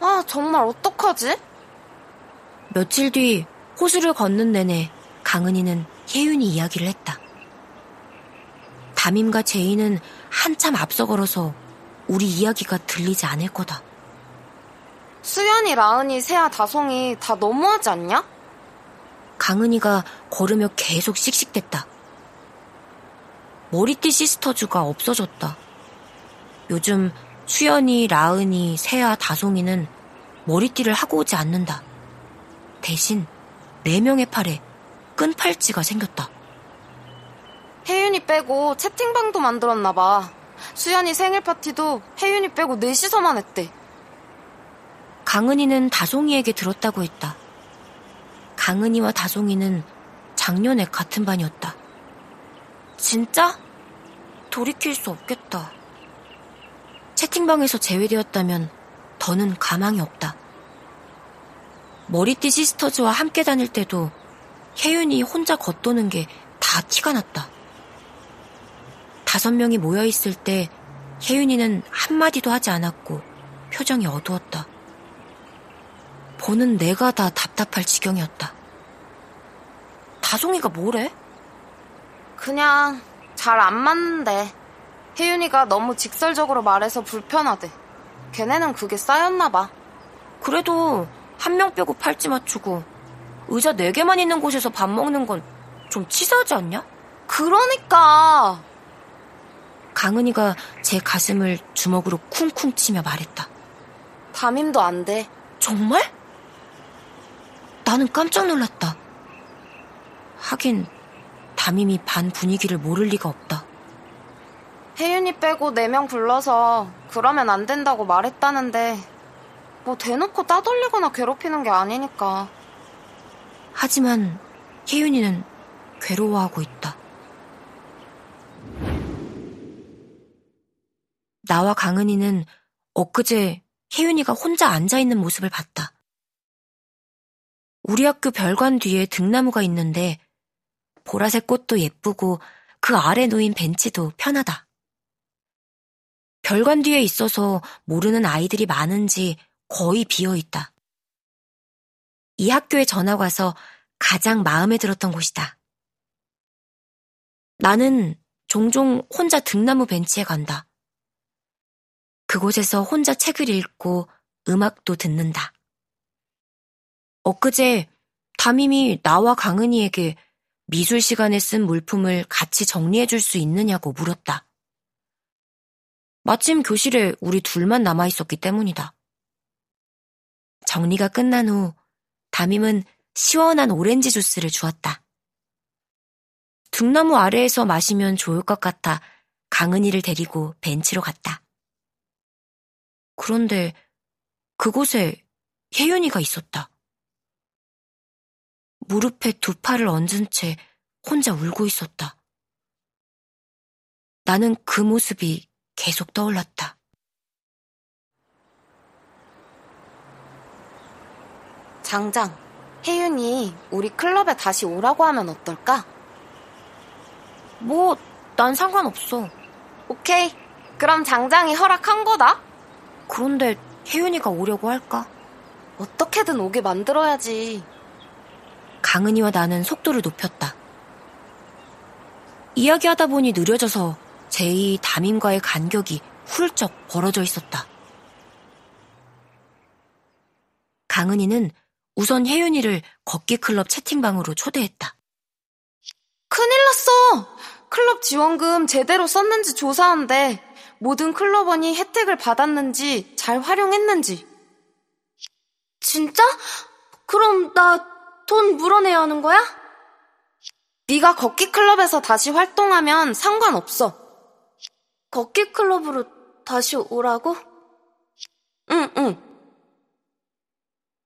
아, 정말 어떡하지? 며칠 뒤 호수를 걷는 내내 강은이는 혜윤이 이야기를 했다. 담임과 제이는 한참 앞서 걸어서 우리 이야기가 들리지 않을 거다. 수연이, 라은이, 세아, 다송이 다 너무하지 않냐? 강은이가 걸으며 계속 씩씩댔다. 머리띠 시스터즈가 없어졌다. 요즘 수연이, 라은이, 세아, 다송이는 머리띠를 하고 오지 않는다. 대신 네 명의 팔에 끈 팔찌가 생겼다. 혜윤이 빼고 채팅방도 만들었나 봐. 수연이 생일 파티도 혜윤이 빼고 넷이서만 했대. 강은이는 다송이에게 들었다고 했다. 강은이와 다송이는 작년에 같은 반이었다. 진짜? 돌이킬 수 없겠다. 채팅방에서 제외되었다면 더는 가망이 없다. 머리띠 시스터즈와 함께 다닐 때도 혜윤이 혼자 겉도는 게 다 티가 났다. 다섯 명이 모여 있을 때 혜윤이는 한마디도 하지 않았고 표정이 어두웠다. 보는 내가 다 답답할 지경이었다. 다송이가 뭐래? 그냥 잘 안 맞는데. 혜윤이가 너무 직설적으로 말해서 불편하대. 걔네는 그게 쌓였나 봐. 그래도 한 명 빼고 팔찌 맞추고 의자 네 개만 있는 곳에서 밥 먹는 건 좀 치사하지 않냐? 그러니까 강은이가 제 가슴을 주먹으로 쿵쿵 치며 말했다. 담임도 안 돼. 정말? 나는 깜짝 놀랐다. 하긴 담임이 반 분위기를 모를 리가 없다. 혜윤이 빼고 네 명 불러서 그러면 안 된다고 말했다는데 뭐 대놓고 따돌리거나 괴롭히는 게 아니니까. 하지만 혜윤이는 괴로워하고 있다. 나와 강은이는 엊그제 혜윤이가 혼자 앉아있는 모습을 봤다. 우리 학교 별관 뒤에 등나무가 있는데 보라색 꽃도 예쁘고 그 아래 놓인 벤치도 편하다. 별관 뒤에 있어서 모르는 아이들이 많은지 거의 비어 있다. 이 학교에 전학 와서 가장 마음에 들었던 곳이다. 나는 종종 혼자 등나무 벤치에 간다. 그곳에서 혼자 책을 읽고 음악도 듣는다. 엊그제 담임이 나와 강은이에게 미술 시간에 쓴 물품을 같이 정리해 줄 수 있느냐고 물었다. 마침 교실에 우리 둘만 남아 있었기 때문이다. 정리가 끝난 후 담임은 시원한 오렌지 주스를 주었다. 등나무 아래에서 마시면 좋을 것 같아 강은이를 데리고 벤치로 갔다. 그런데 그곳에 혜윤이가 있었다. 무릎에 두 팔을 얹은 채 혼자 울고 있었다. 나는 그 모습이 계속 떠올랐다. 장장, 혜윤이 우리 클럽에 다시 오라고 하면 어떨까? 뭐, 난 상관없어. 오케이. 그럼 장장이 허락한 거다. 그런데 혜윤이가 오려고 할까? 어떻게든 오게 만들어야지. 강은이와 나는 속도를 높였다. 이야기하다 보니 느려져서 제이 담임과의 간격이 훌쩍 벌어져 있었다. 강은이는 우선 혜윤이를 걷기 클럽 채팅방으로 초대했다. 큰일 났어! 클럽 지원금 제대로 썼는지 조사한대. 모든 클럽원이 혜택을 받았는지 잘 활용했는지. 진짜? 그럼 나 돈 물어내야 하는 거야? 네가 걷기 클럽에서 다시 활동하면 상관없어. 걷기 클럽으로 다시 오라고? 응, 응.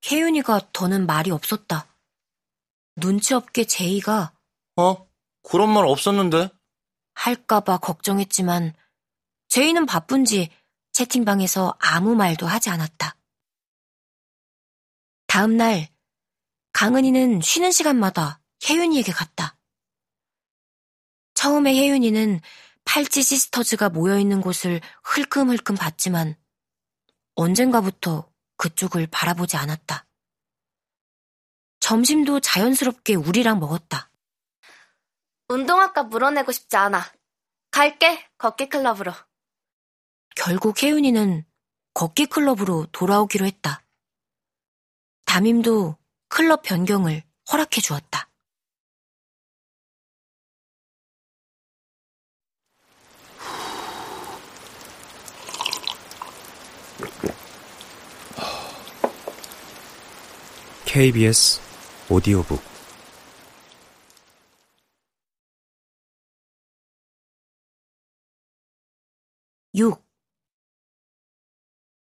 혜윤이가 더는 말이 없었다. 눈치 없게 제이가 어? 그런 말 없었는데? 할까봐 걱정했지만 제이는 바쁜지 채팅방에서 아무 말도 하지 않았다. 다음 날 강은이는 쉬는 시간마다 혜윤이에게 갔다. 처음에 혜윤이는 팔찌 시스터즈가 모여있는 곳을 흘끔흘끔 봤지만 언젠가부터 그쪽을 바라보지 않았다. 점심도 자연스럽게 우리랑 먹었다. 운동화가 물어내고 싶지 않아. 갈게, 걷기 클럽으로. 결국 혜윤이는 걷기 클럽으로 돌아오기로 했다. 담임도 클럽 변경을 허락해 주었다. KBS 오디오북 6.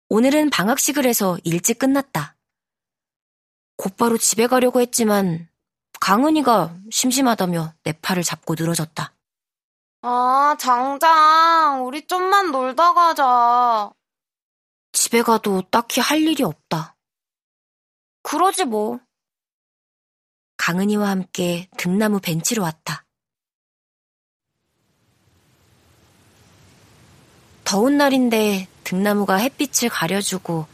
오늘은 방학식을 해서 일찍 끝났다. 곧바로 집에 가려고 했지만 강은이가 심심하다며 내 팔을 잡고 늘어졌다. 아, 장장, 우리 좀만 놀다 가자. 집에 가도 딱히 할 일이 없다. 그러지 뭐. 강은이와 함께 등나무 벤치로 왔다. 더운 날인데 등나무가 햇빛을 가려주고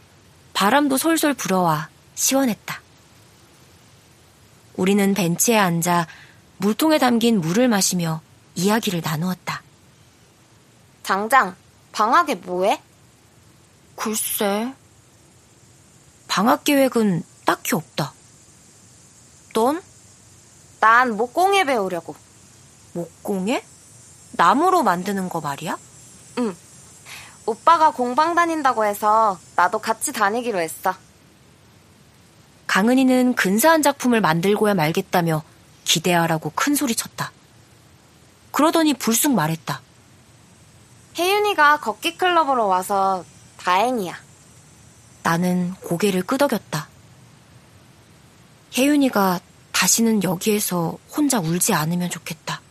바람도 솔솔 불어와 시원했다. 우리는 벤치에 앉아 물통에 담긴 물을 마시며 이야기를 나누었다. 장장, 방학에 뭐해? 글쎄. 방학 계획은 딱히 없다. 넌? 난 목공예 배우려고. 목공예? 나무로 만드는 거 말이야? 응. 오빠가 공방 다닌다고 해서 나도 같이 다니기로 했어. 강은이는 근사한 작품을 만들고야 말겠다며 기대하라고 큰 소리 쳤다. 그러더니 불쑥 말했다. 혜윤이가 걷기 클럽으로 와서 다행이야. 나는 고개를 끄덕였다. 혜윤이가 다시는 여기에서 혼자 울지 않으면 좋겠다.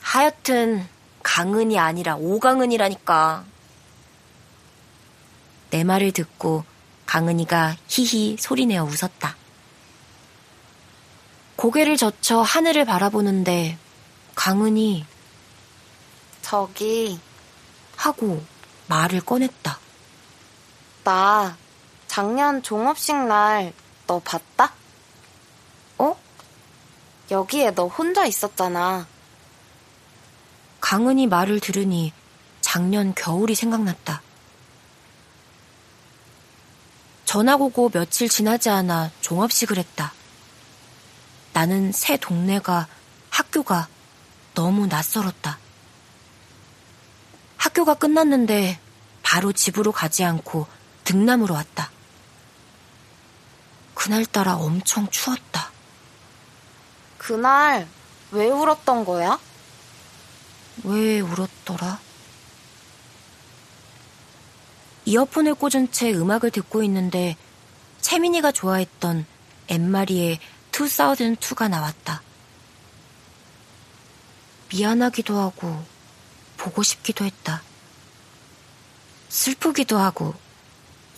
하여튼 강은이 아니라 오강은이라니까. 내 말을 듣고 강은이가 히히 소리내어 웃었다. 고개를 젖혀 하늘을 바라보는데 강은이 저기, 하고 말을 꺼냈다. 나 작년 종업식 날 너 봤다? 어? 여기에 너 혼자 있었잖아. 강은이 말을 들으니 작년 겨울이 생각났다. 전학 오고 며칠 지나지 않아 종업식을 했다. 나는 새 동네가 학교가 너무 낯설었다. 학교가 끝났는데 바로 집으로 가지 않고 등나무로 왔다. 그날따라 엄청 추웠다. 그날 왜 울었던 거야? 왜 울었더라? 이어폰을 꽂은 채 음악을 듣고 있는데 채민이가 좋아했던 엠마리의 2002가 나왔다. 미안하기도 하고 보고 싶기도 했다. 슬프기도 하고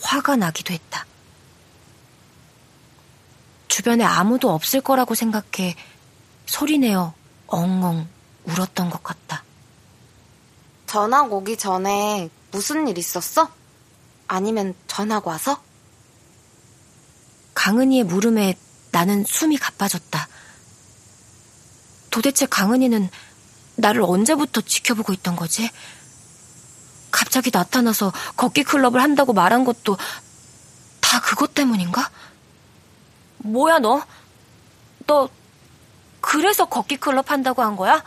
화가 나기도 했다. 주변에 아무도 없을 거라고 생각해 소리내어 엉엉 울었던 것 같다. 전학 오기 전에 무슨 일 있었어? 아니면 전학 와서? 강은이의 물음에 나는 숨이 가빠졌다. 도대체 강은이는 나를 언제부터 지켜보고 있던 거지? 갑자기 나타나서 걷기 클럽을 한다고 말한 것도 다 그것 때문인가? 뭐야, 너? 너, 그래서 걷기 클럽 한다고 한 거야?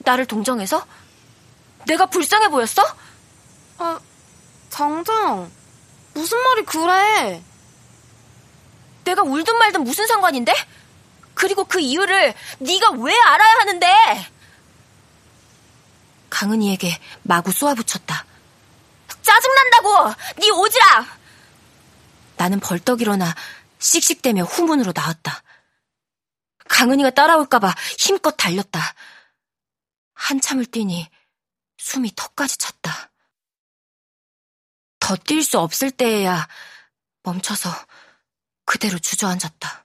나를 동정해서? 내가 불쌍해 보였어? 아, 장장, 무슨 말이 그래? 내가 울든 말든 무슨 상관인데? 그리고 그 이유를 네가 왜 알아야 하는데? 강은이에게 마구 쏘아붙였다. 짜증난다고! 네 오지라! 나는 벌떡 일어나 씩씩대며 후문으로 나왔다. 강은이가 따라올까봐 힘껏 달렸다. 한참을 뛰니 숨이 턱까지 찼다. 더 뛸 수 없을 때에야 멈춰서 그대로 주저앉았다.